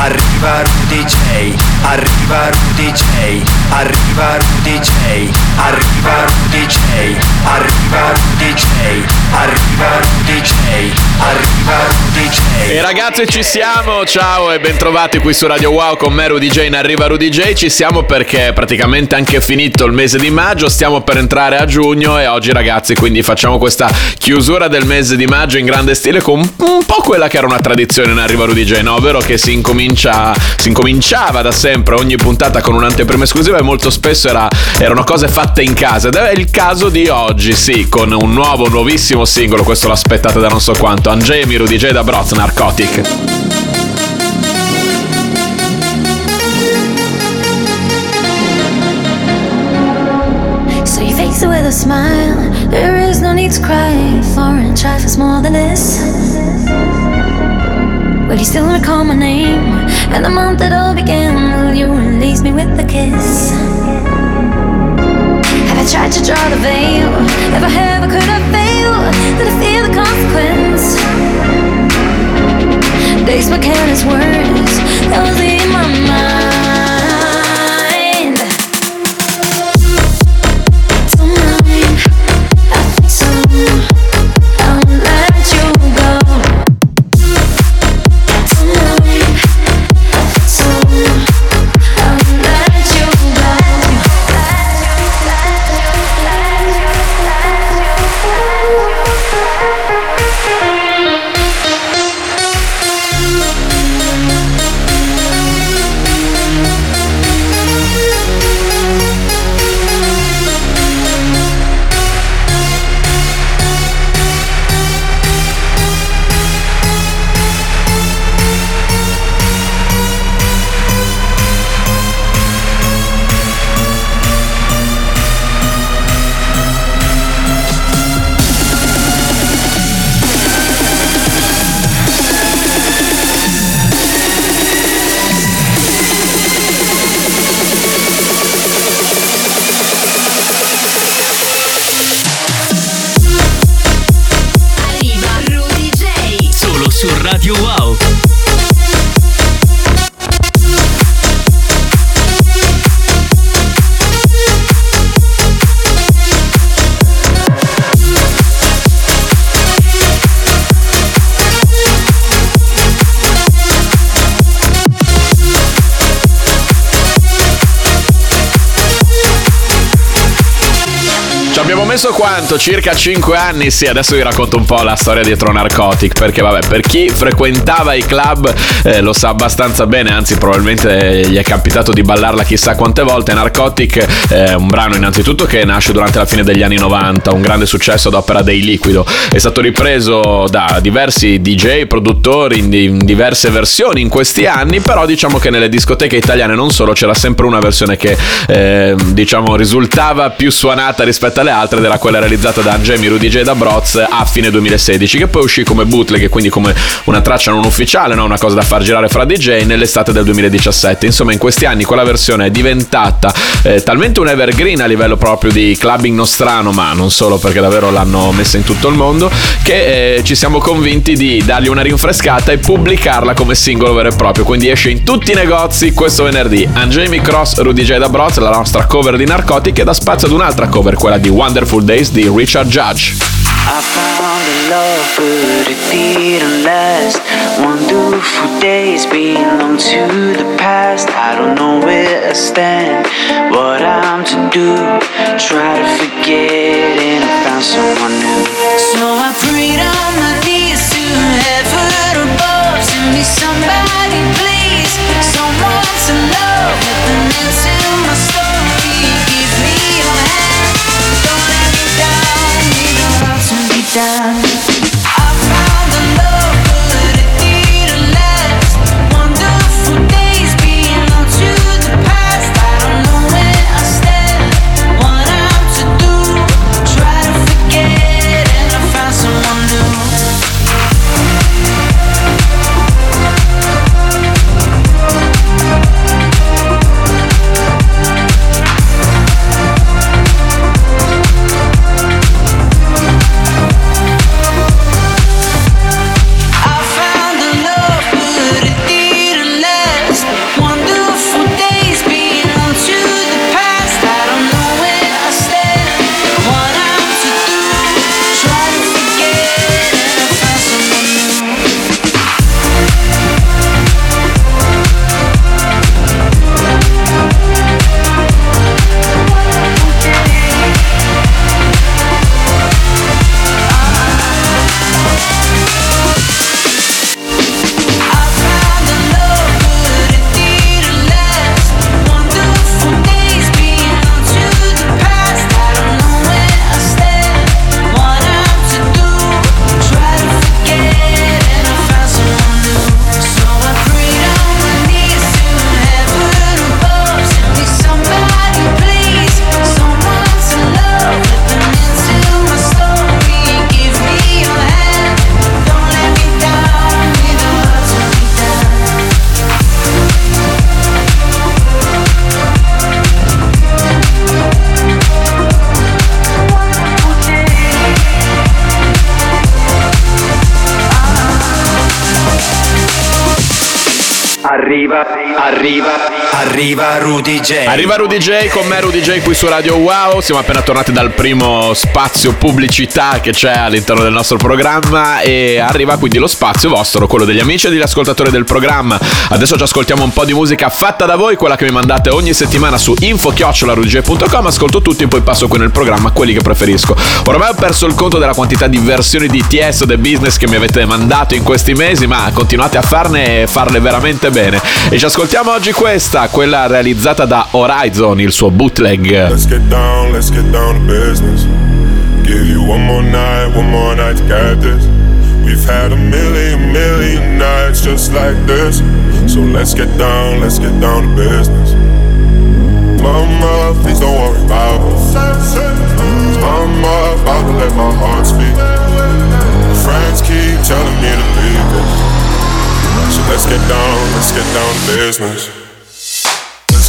Arriva Rudy J. Arriva Rudy J. Arriva Rudy J. Arriva Rudy J. Arriva Rudy J. Arriva Rudy J. Arriva Rudy J. E ragazzi ci siamo, ciao e bentrovati qui su Radio Wow con me Rudy J in Arriva Rudy J. Ci siamo perché è praticamente anche finito il mese di maggio, stiamo per entrare a giugno e oggi ragazzi quindi facciamo questa chiusura del mese di maggio in grande stile con un po' quella che era una tradizione in Arriva Rudy J, no? Ovvero che si, incomincia, si incominciava da sempre ogni puntata con un'anteprima esclusiva e molto spesso era, erano cose fatte in casa ed è il caso di oggi, sì, con un nuovo, nuovissimo singolo, questo l'aspettate da non so quanto, Angemi Rudy J da Broz, Narcotic. With a smile. There is no need to cry. Foreign trifles more than this. Will you still recall my name and the month it all began? Will you release me with a kiss? Have I tried to draw the veil? If I have, I could I fail? Did I feel the consequence? Days spent careless words that was in my mind. Circa 5 anni? Sì, adesso vi racconto un po' la storia dietro Narcotic, perché vabbè, per chi frequentava i club eh, lo sa abbastanza bene, anzi probabilmente gli è capitato di ballarla chissà quante volte. Narcotic è un brano innanzitutto che nasce durante la fine degli anni 90, un grande successo ad opera dei Liquido, è stato ripreso da diversi DJ, produttori in, in diverse versioni in questi anni, però diciamo che nelle discoteche italiane non solo c'era sempre una versione che eh, diciamo risultava più suonata rispetto alle altre ed era quella realizzata da Angemi Rudy J. Da Broz a fine 2016 che poi uscì come bootleg e quindi come una traccia non ufficiale no? una cosa da far girare fra DJ nell'estate del 2017 insomma in questi anni quella versione è diventata eh, talmente un evergreen a livello proprio di clubbing nostrano ma non solo perché davvero l'hanno messa in tutto il mondo che eh, ci siamo convinti di dargli una rinfrescata e pubblicarla come singolo vero e proprio. Quindi esce in tutti i negozi questo venerdì. Angemi Cross Rudy J. Da Broz la nostra cover di Narcotic e dà spazio ad un'altra cover quella di Wonderful Days di Richard Judge I found a love, but it didn't last. Wonderful days belong to the past. I don't know where I stand, what I'm to do. Try to forget, and I found someone new. Heart Arriva, arriva, Rudy J. Arriva Rudy J con me Rudy J qui su Radio Wow. Siamo appena tornati dal primo spazio pubblicità che c'è all'interno del nostro programma e arriva quindi lo spazio vostro, quello degli amici e degli ascoltatori del programma. Adesso ci ascoltiamo un po' di musica fatta da voi, quella che mi mandate ogni settimana su info@rudyj.com. Ascolto tutti e poi passo qui nel programma quelli che preferisco. Ormai ho perso il conto della quantità di versioni di TS The Business che mi avete mandato in questi mesi, ma continuate a farne e farle veramente bene. E ci ascoltiamo oggi questa, quella realizzata da Horizon, il suo bootleg. Let's get down, let's get down to business. Give you one more night, one more night to get this. We've had a million, million nights just like this. So let's get down, let's get down to business. Mama, please don't worry about it. Mama, about to let my heart speak. Friends keep telling me to leave. So let's get down, let's get down to business.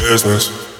business.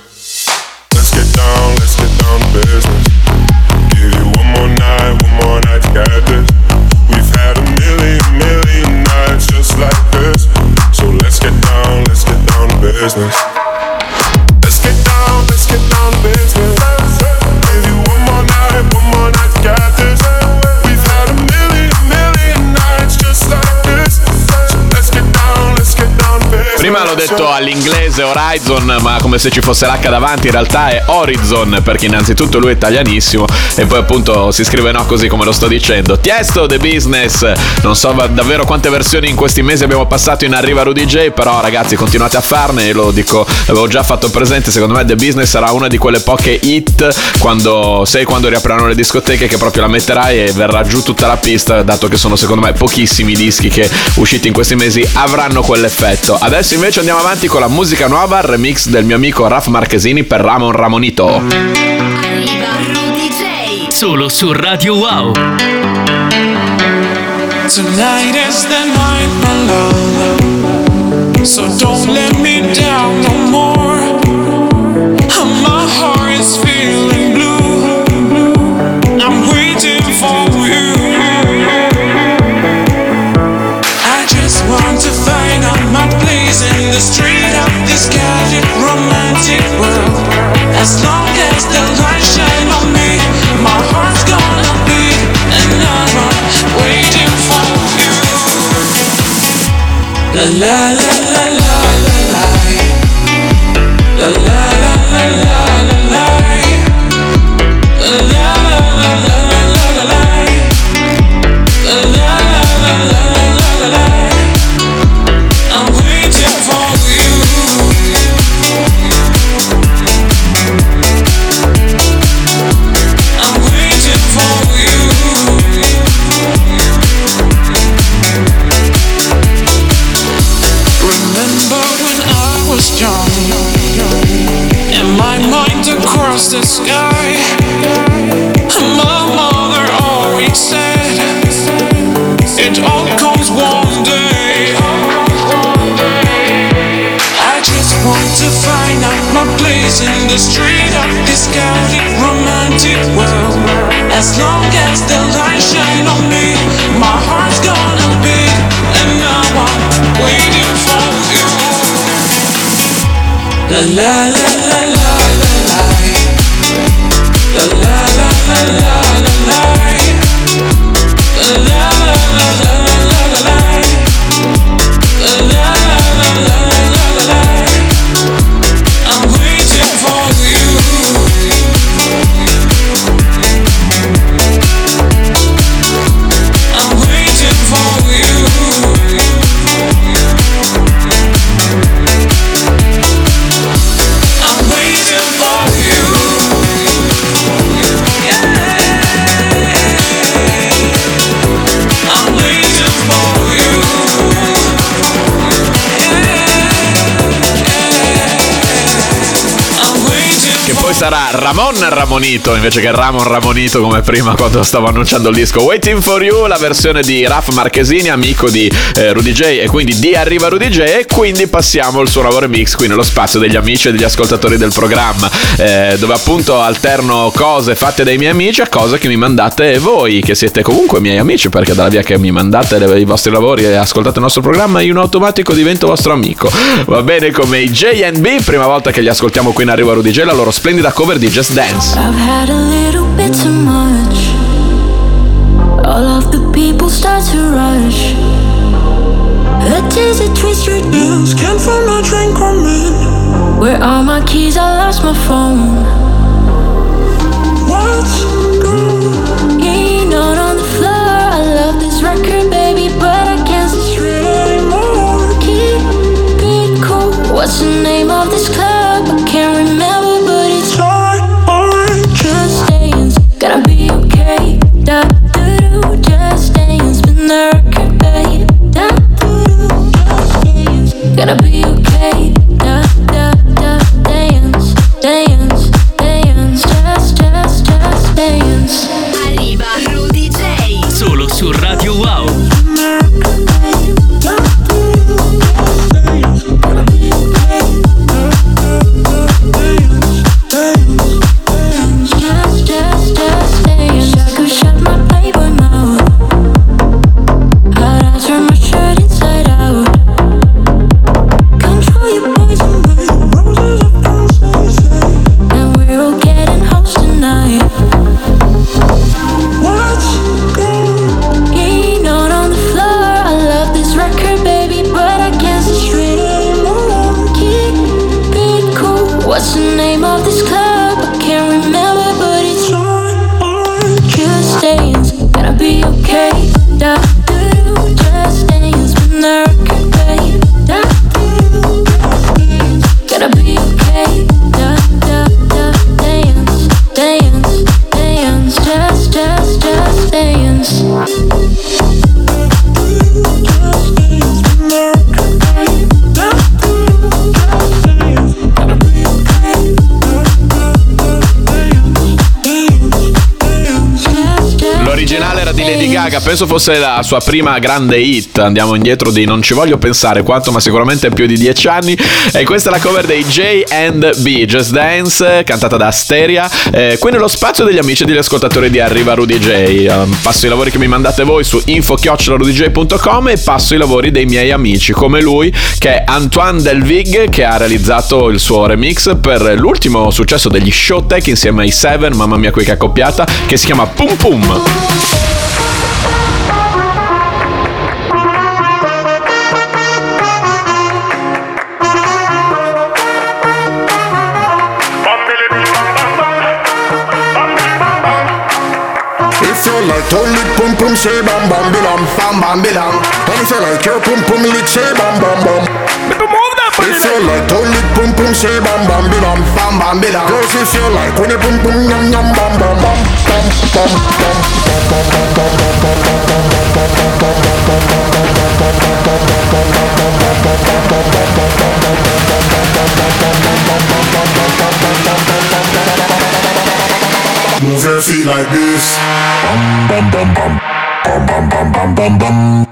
Prima l'ho detto all'inglese Horizon, ma come se ci fosse l'H davanti, in realtà è Horizon, perché innanzitutto lui è italianissimo e poi appunto si scrive no così come lo sto dicendo. Tiesto The Business, non so davvero quante versioni in questi mesi abbiamo passato in Arriva Rudy J, però ragazzi continuate a farne, io lo dico, l'avevo già fatto presente, secondo me The Business sarà una di quelle poche hit quando sei quando riapriranno le discoteche che proprio la metterai e verrà giù tutta la pista, dato che sono secondo me pochissimi dischi che usciti in questi mesi avranno quell'effetto. Adesso invece andiamo avanti con la musica nuova, il remix del mio amico Raf Marchesini per Ramon Ramonito. Solo su Radio Wow. Tonight is the night, my love. So don't let me down no more. My heart is feeling street of this chaotic romantic world. As long as the light shine on me, my heart's gonna beat, and I'm waiting for you. La la la la. La la la la La la la sarà Ramon Ramonito invece che Ramon Ramonito come prima quando stavo annunciando il disco Waiting for You, la versione di Raf Marchesini, amico di eh, Rudy J e quindi di Arriva Rudy J e quindi passiamo il suo nuovo remix qui nello spazio degli amici e degli ascoltatori del programma eh, dove appunto alterno cose fatte dai miei amici a cose che mi mandate voi che siete comunque miei amici perché dalla via che mi mandate le- i vostri lavori e ascoltate il nostro programma io in automatico divento vostro amico. Va bene come i JNB prima volta che li ascoltiamo qui in Arriva Rudy J la loro splendida cover di Just Dance I've had a little bit too much. All of the people start to rush. A dizzy twist ears, can't find my train coming. Where are my keys? I lost my phone. What's not on the floor. I love this record, baby, but I can't straight anymore. Keep it cool. What's the name of this be penso fosse la sua prima grande hit. Andiamo indietro di non ci voglio pensare quanto, ma sicuramente più di dieci anni. E questa è la cover dei J B, Just Dance, cantata da Asteria. Eh, qui nello spazio degli amici e degli ascoltatori di Arriva Rudy J. Um, passo i lavori che mi mandate voi su info-rudyj.com e passo i lavori dei miei amici, come lui, che è Antoine Delvig, che ha realizzato il suo remix per l'ultimo successo degli Showtech insieme ai Seven, mamma mia qui che accoppiata, che si chiama Pum Pum. Say bam bam bilam, bam bam bilam. And if you like your pum pum lick, say bam bam bam. If you like to lick pum pum, say bam bam bilam, bam bam bilam. Girls, if you like when you pum pum yum yum bam bam bam bam bam bam bam bam bam Move your feet like this. Bum bum bum bum. Bum bum bum bum bum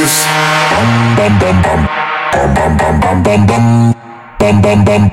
bum bum bum bum bum bum bum bum bum bum bum bum bum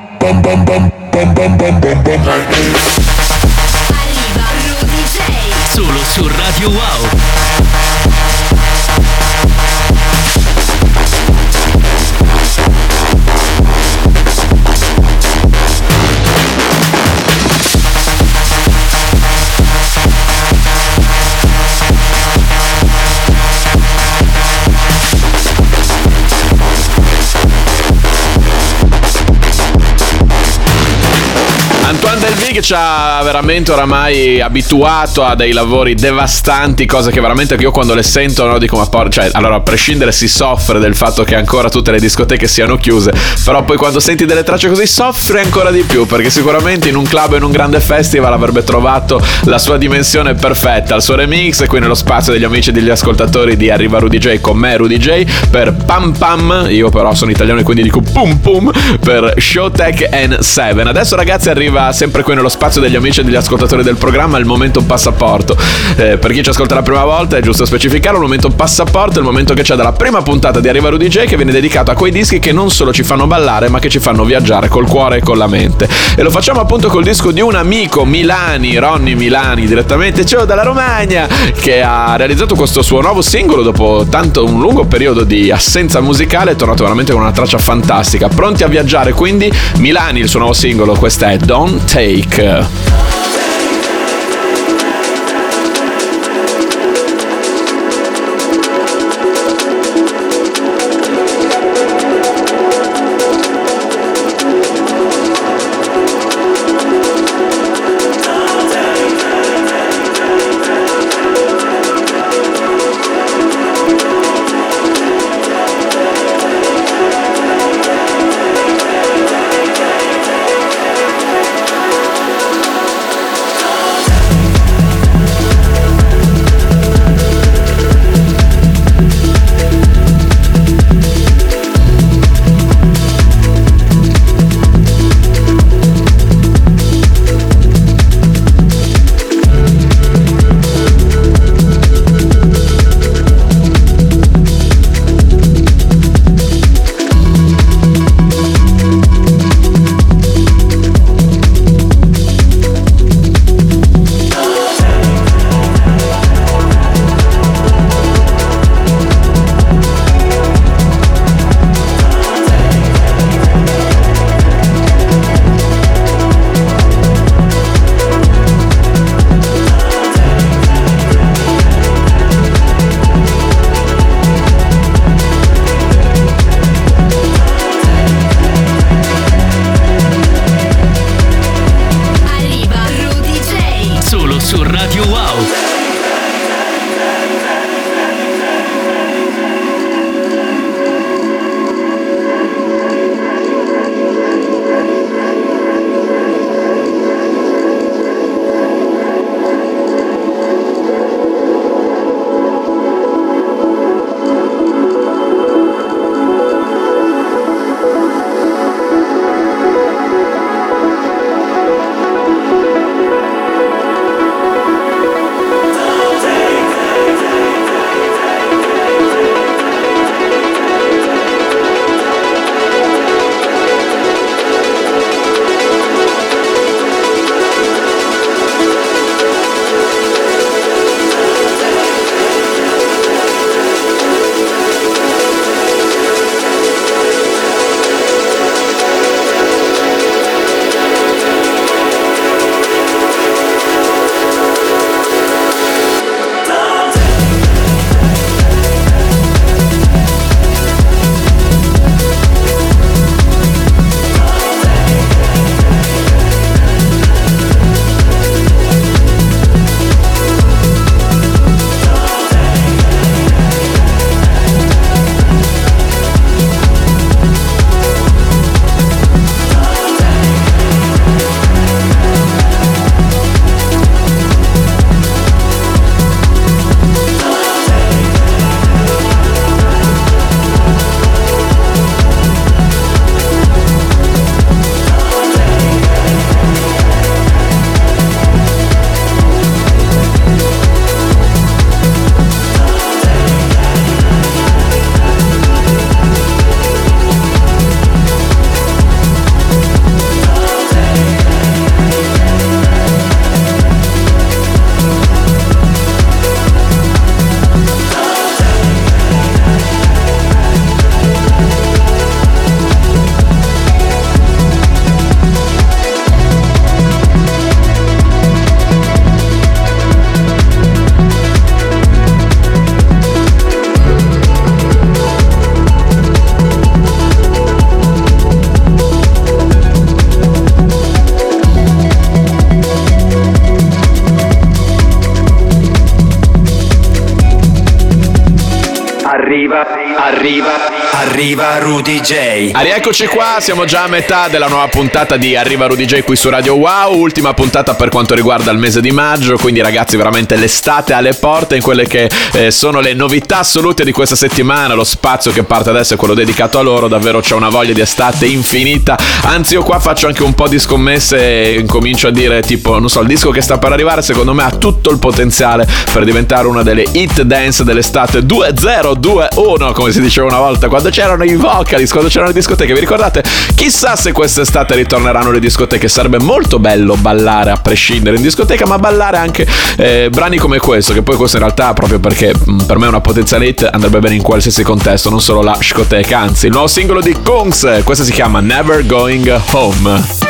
TV. Antoine Delvig ci ha veramente oramai abituato a dei lavori devastanti, cose che veramente io quando le sento no, dico ma por- cioè allora a prescindere si soffre del fatto che ancora tutte le discoteche siano chiuse, però poi quando senti delle tracce così soffri ancora di più perché sicuramente in un club in un grande festival avrebbe trovato la sua dimensione perfetta, il suo remix qui nello spazio degli amici e degli ascoltatori di Arriva Rudy J con me Rudy J per Pam Pam, io però sono italiano e quindi dico Pum Pum per Showtech N7. Adesso ragazzi arriva sempre qui nello spazio degli amici e degli ascoltatori del programma il momento passaporto. Eh, per chi ci ascolta la prima volta è giusto specificarlo, il momento passaporto è il momento che c'è dalla prima puntata di Arriva Rudy J che viene dedicato a quei dischi che non solo ci fanno ballare ma che ci fanno viaggiare col cuore e con la mente. E lo facciamo appunto col disco di un amico Milani, Ronny Milani, direttamente ciao dalla Romagna, che ha realizzato questo suo nuovo singolo dopo tanto un lungo periodo di assenza musicale, è tornato veramente con una traccia fantastica. Pronti a viaggiare quindi Milani, il suo nuovo singolo, questa è Don't Take. week. Arriva Rudy J. Rieccoci qua, siamo già a metà della nuova puntata di Arriva Rudy J qui su Radio Wow, ultima puntata per quanto riguarda il mese di maggio, quindi ragazzi veramente l'estate alle porte in quelle che eh, sono le novità assolute di questa settimana, lo spazio che parte adesso è quello dedicato a loro, davvero c'è una voglia di estate infinita, anzi io qua faccio anche un po' di scommesse e incomincio a dire tipo, non so, il disco che sta per arrivare secondo me ha tutto il potenziale per diventare una delle hit dance dell'estate 2021, come si diceva una volta, quando c'erano i vocalist, quando c'erano le discoteche, vi ricordate? Chissà se quest'estate ritorneranno le discoteche, sarebbe molto bello ballare a prescindere in discoteca, ma ballare anche eh, brani come questo, che poi questo in realtà proprio perché mh, per me è una potenziale hit andrebbe bene in qualsiasi contesto, non solo la scoteca, anzi il nuovo singolo di Kungs, questo si chiama Never Going Home.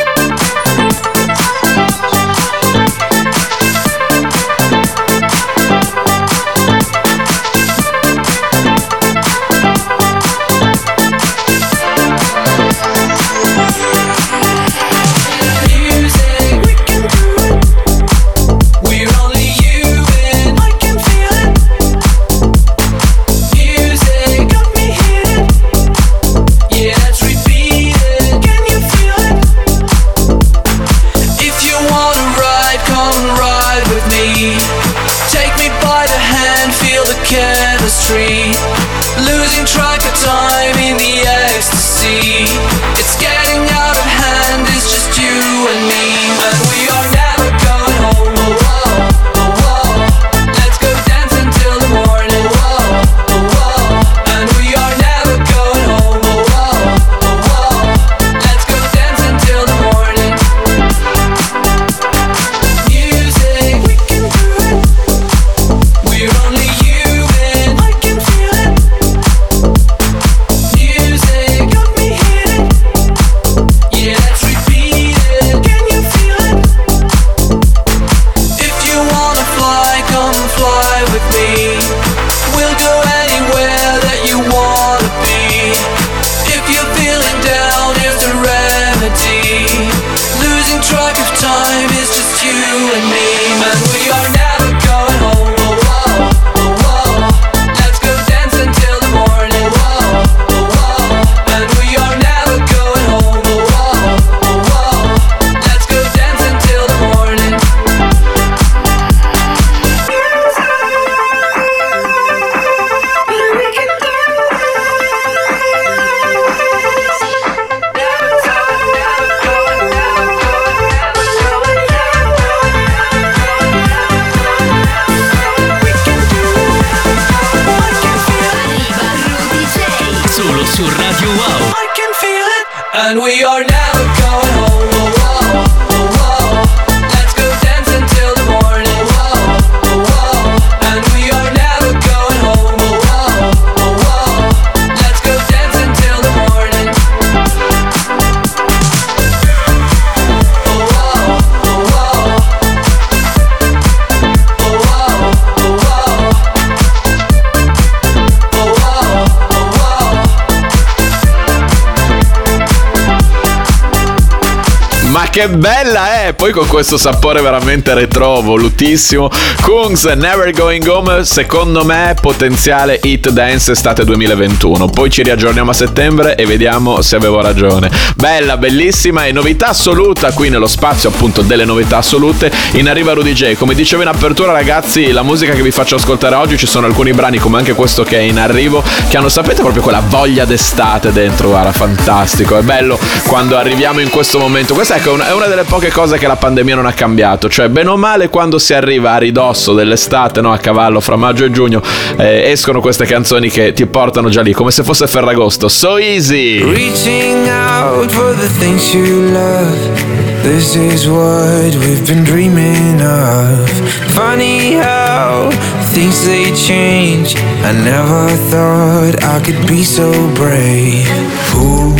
Che bella è! Poi con questo sapore veramente retro, volutissimo. Kungs Never Going Home, secondo me, potenziale hit dance estate 2021. Poi ci riaggiorniamo a settembre e vediamo se avevo ragione. Bella, bellissima e novità assoluta qui nello spazio appunto delle novità assolute. In arriva Rudy J. Come dicevo in apertura, ragazzi, la musica che vi faccio ascoltare oggi ci sono alcuni brani come anche questo che è in arrivo che hanno sapete proprio quella voglia d'estate dentro, guarda, fantastico. È bello quando arriviamo in questo momento. Questa ecco, è una delle poche cose che la pandemia non ha cambiato, cioè bene o male quando si arriva a ridosso dell'estate, no, a cavallo fra maggio e giugno, eh, escono queste canzoni che ti portano già lì, come se fosse Ferragosto. So easy! Reaching out for the things you love. This is what we've been dreaming of. Funny how things they change. I never thought I could be so brave. Who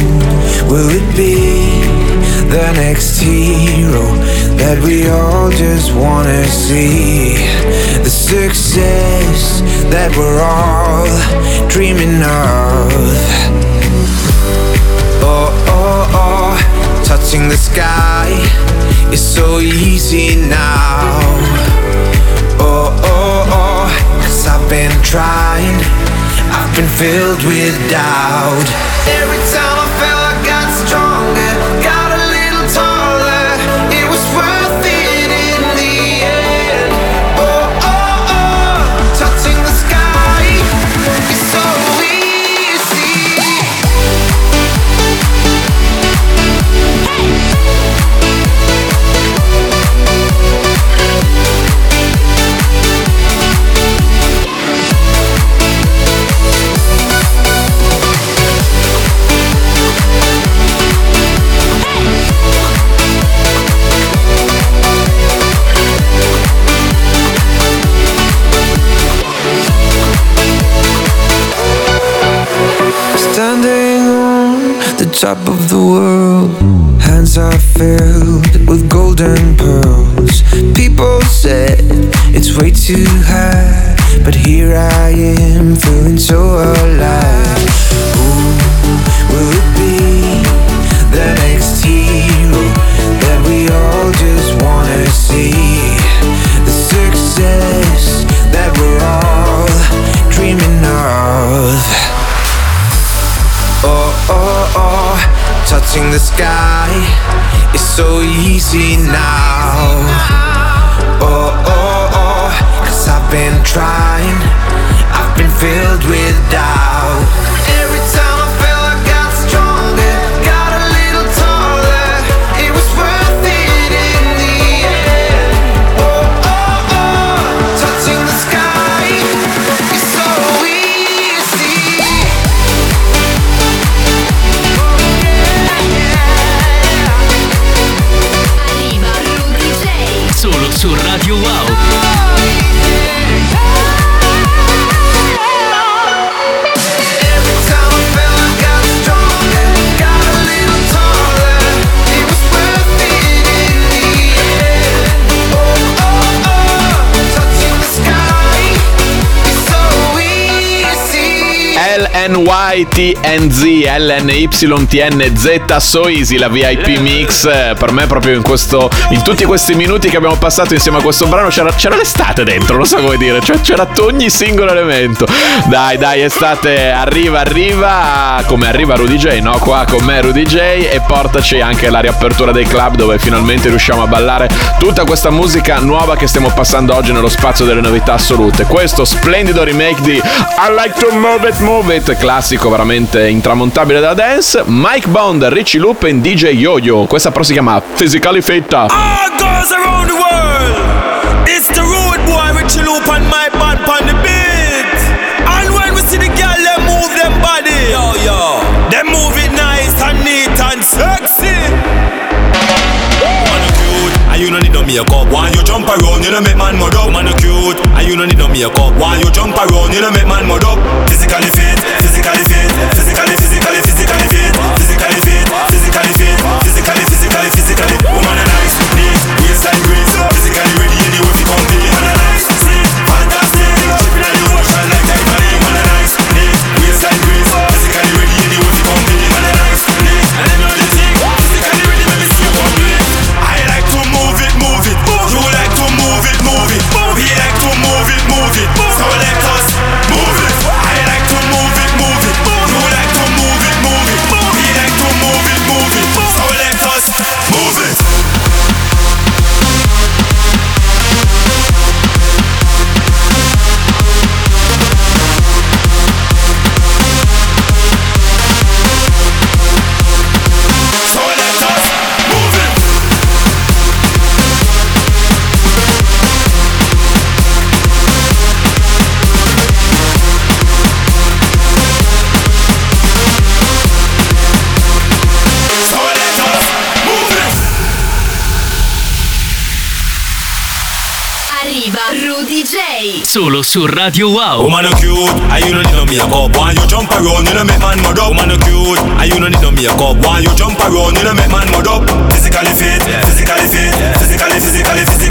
will it be? The next hero that we all just wanna see. The success that we're all dreaming of. Oh, oh, oh, touching the sky is so easy now. Oh, oh, oh, cause I've been trying, I've been filled with doubt. Every it's LNYTNZ, LNYTNZ, So Easy, la VIP Mix. Eh, Per me, proprio in questo. In tutti questi minuti che abbiamo passato insieme a questo brano, c'era, c'era l'estate dentro, non so come dire. Cioè, c'era ogni singolo elemento. Dai, dai, estate arriva, arriva. Come arriva Rudy J, no? Qua con me Rudy J. E portaci anche la riapertura dei club dove finalmente riusciamo a ballare tutta questa musica nuova che stiamo passando oggi nello spazio delle novità assolute. Questo splendido remake di I Like to Move It, Move It, classico veramente intramontabile della dance. Mike Bond, Richie Loop e DJ Yo-Yo. Questa però si chiama Physically Fit. All girls around the world. It's the road boy Richie Loop and my band makeup. When you jump around, you no make man mud up. Man, cute, and you no need no makeup. When you jump around, you no make man mud up. Physically fit, physically fit, physically, Solo su Radio Wow. Woman you cute, and you no need no makeup. When you jump around, you no make man mud up. Woman you cute, and you no need no makeup. When you jump around, you no make man mud up. Physically fit, physically fit, physically, physically physically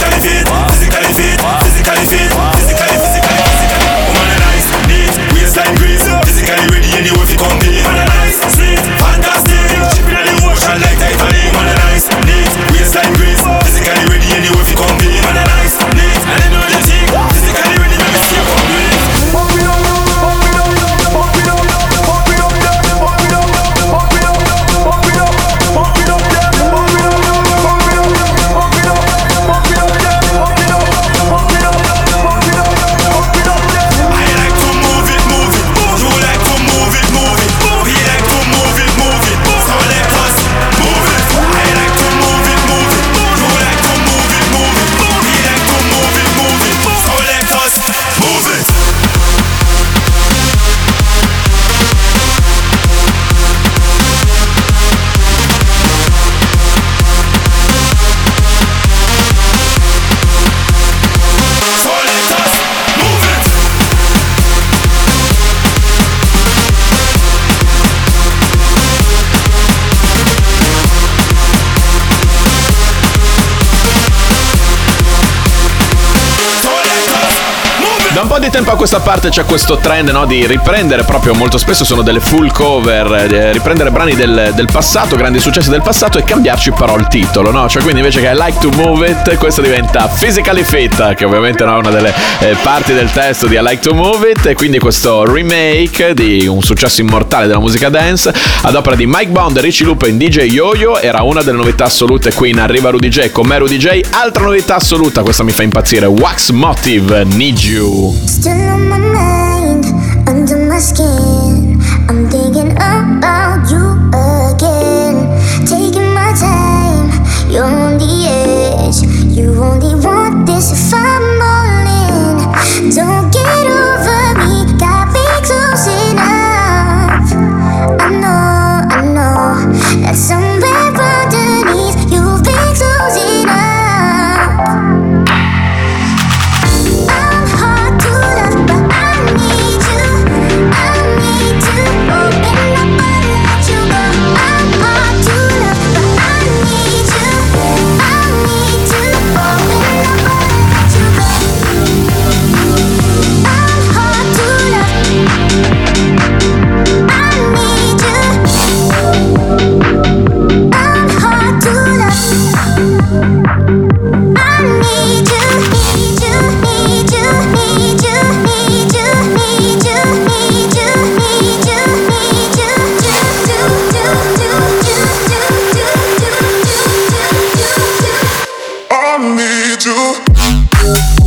questa parte c'è questo trend no, di riprendere proprio molto spesso sono delle full cover, eh, riprendere brani del, del passato, grandi successi del passato e cambiarci però il titolo, no? Cioè quindi invece che I like to move it, questo diventa physically fit, che ovviamente no, è una delle eh, parti del testo di I like to move it e quindi questo remake di un successo immortale della musica dance ad opera di Mike Bond Richie Lupin DJ Yo-Yo era una delle novità assolute qui in Arriva Rudy J con me Rudy J altra novità assoluta questa mi fa impazzire Wax Motive Need You my mind, under my skin. I'm thinking about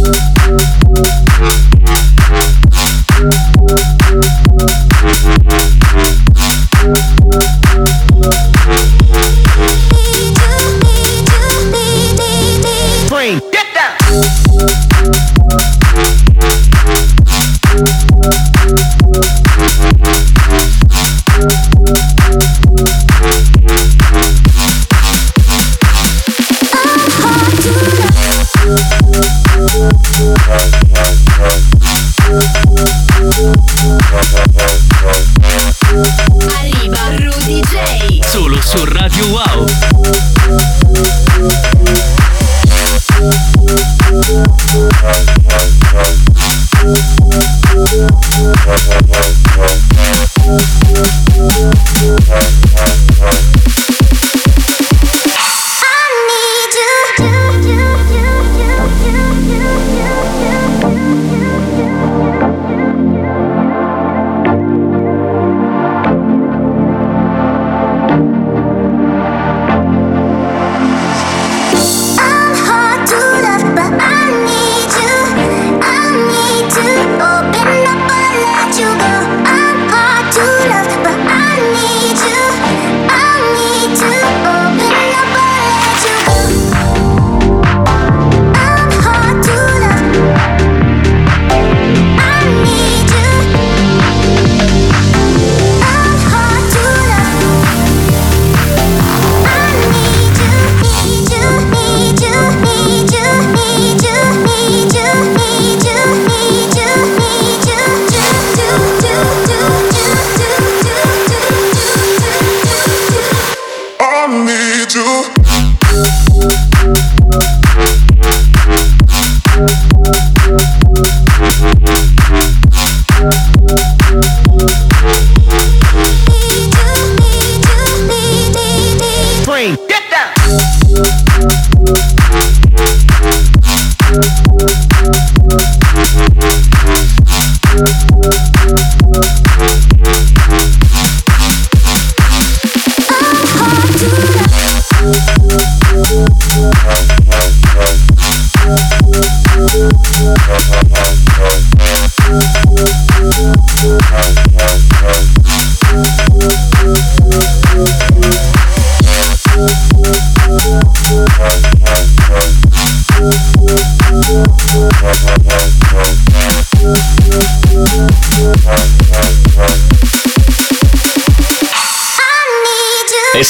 Música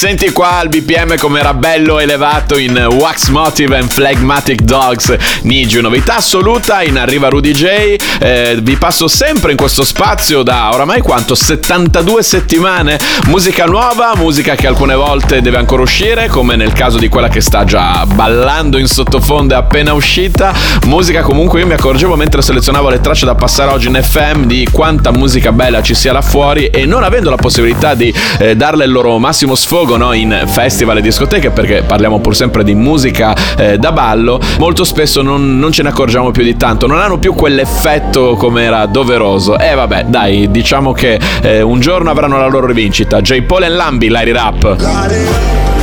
senti qua il BPM come era bello elevato in Wax Motive and Phlegmatic Dogs. Niji, novità assoluta in Arriva Rudy J. Eh, vi passo sempre in questo spazio da oramai quanto? 72 settimane. Musica nuova, musica che alcune volte deve ancora uscire, come nel caso di quella che sta già ballando in sottofondo è appena uscita. Musica comunque io mi accorgevo mentre selezionavo le tracce da passare oggi in FM di quanta musica bella ci sia là fuori e non avendo la possibilità di eh, darle il loro massimo sfogo no, in festival e discoteche, perché parliamo pur sempre di musica eh, da ballo, molto spesso non, non ce ne accorgiamo più di tanto, non hanno più quell'effetto come era doveroso. E vabbè, dai, diciamo che eh, un giorno avranno la loro rivincita. J. Paul e Lambi, Larry Rap.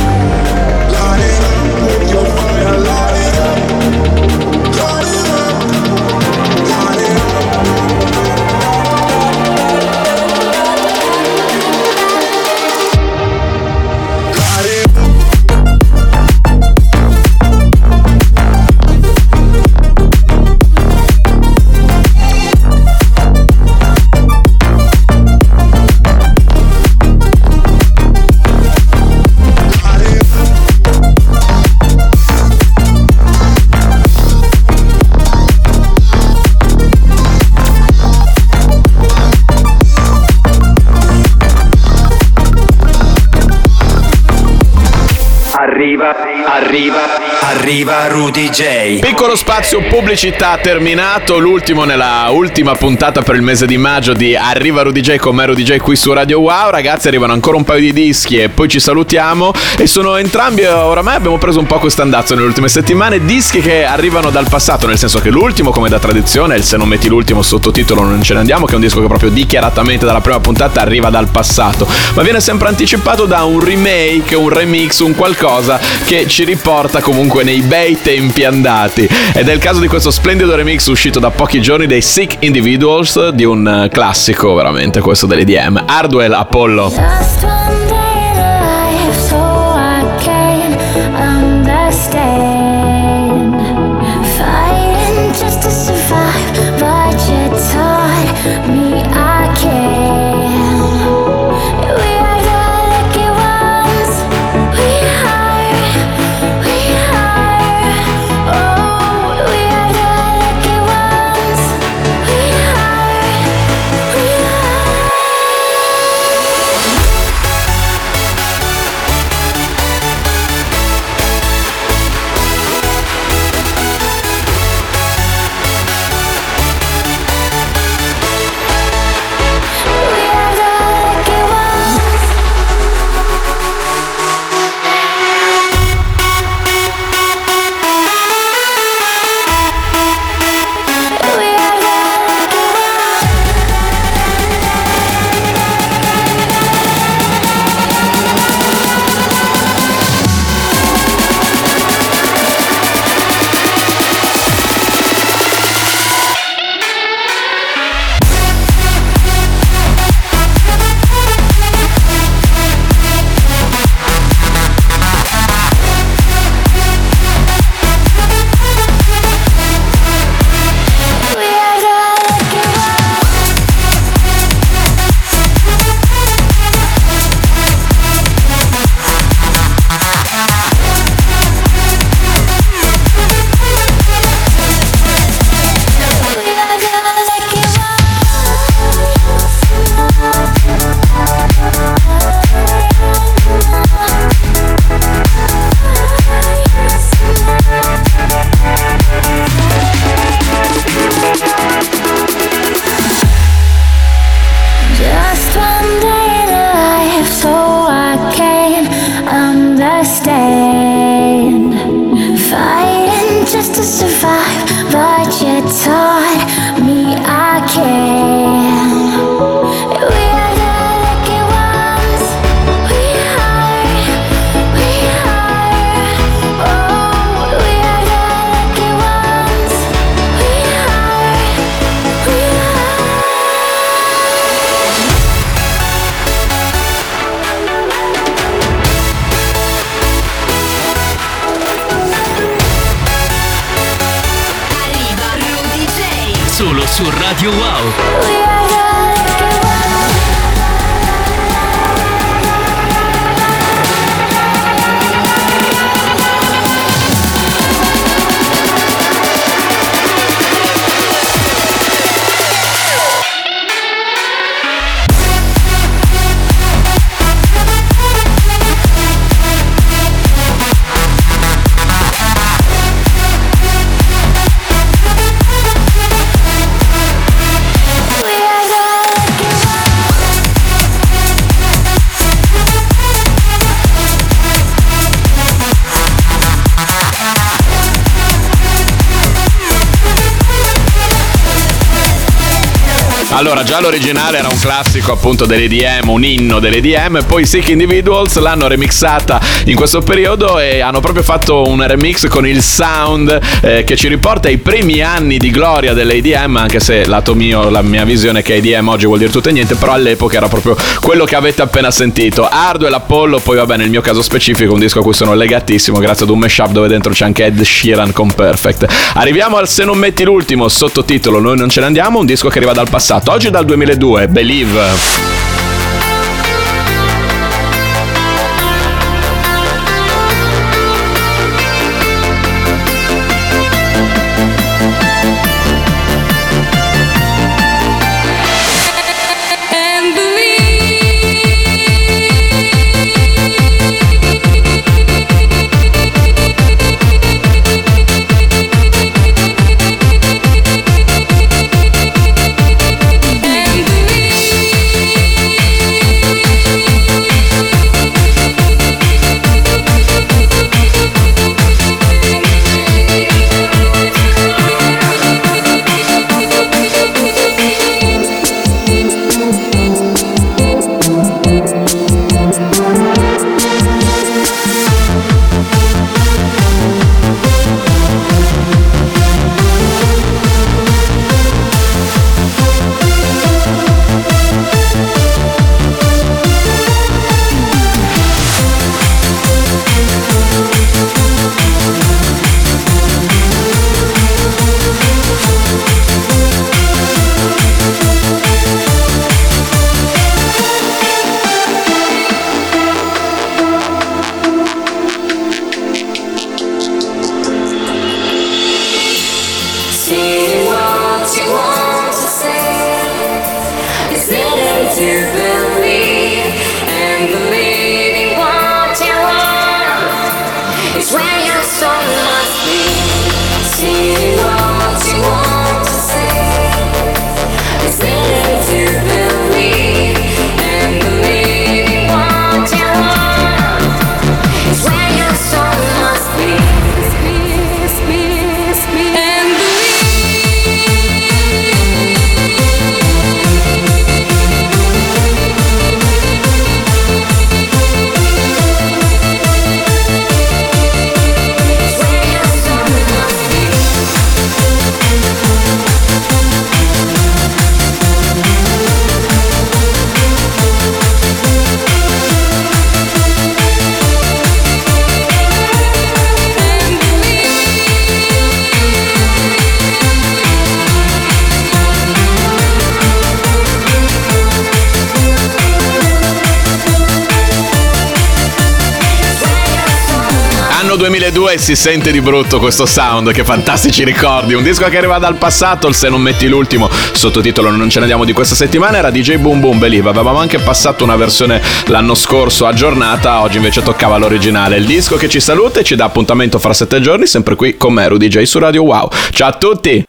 Arriva, arriva Rudy J. Piccolo spazio pubblicità terminato, l'ultimo nella ultima puntata per il mese di maggio di Arriva Rudy J con me Rudy J qui su Radio Wow. Ragazzi, arrivano ancora un paio di dischi e poi ci salutiamo. E sono entrambi, oramai abbiamo preso un po' quest'andazzo nelle ultime settimane, dischi che arrivano dal passato, nel senso che l'ultimo, come da tradizione, il Se non metti l'ultimo sottotitolo non ce ne andiamo, che è un disco che proprio dichiaratamente dalla prima puntata arriva dal passato, ma viene sempre anticipato da un remake, un remix, un qualcosa che ci riporta comunque nei bei tempi andati. Ed è il caso di questo splendido remix uscito da pochi giorni dei Sick Individuals di un eh, classico veramente questo dell'EDM. Hardwell Apollo. Just one day su Radio Wow. Allora, già l'originale era un classico appunto dell'EDM, un inno dell'EDM, poi Sick Individuals l'hanno remixata in questo periodo e hanno proprio fatto un remix con il sound eh, che ci riporta ai primi anni di gloria dell'EDM, anche se lato mio, la mia visione che EDM oggi vuol dire tutto e niente, però all'epoca era proprio quello che avete appena sentito. Hardwell, Apollo, poi vabbè nel mio caso specifico un disco a cui sono legatissimo grazie ad un mashup dove dentro c'è anche Ed Sheeran con Perfect. Arriviamo al Se non metti l'ultimo, sottotitolo Noi non ce ne andiamo, un disco che arriva dal passato, oggi dal 2002, Believe. To 2 si sente di brutto questo sound, che fantastici ricordi. Un disco che arriva dal passato, Se non metti l'ultimo, sottotitolo Non ce ne andiamo di questa settimana, era DJ Boom Boom Believe. Avevamo anche passato una versione l'anno scorso aggiornata, oggi invece toccava l'originale. Il disco che ci saluta e ci dà appuntamento fra sette giorni, sempre qui con me, Rudy J su Radio Wow. Ciao a tutti!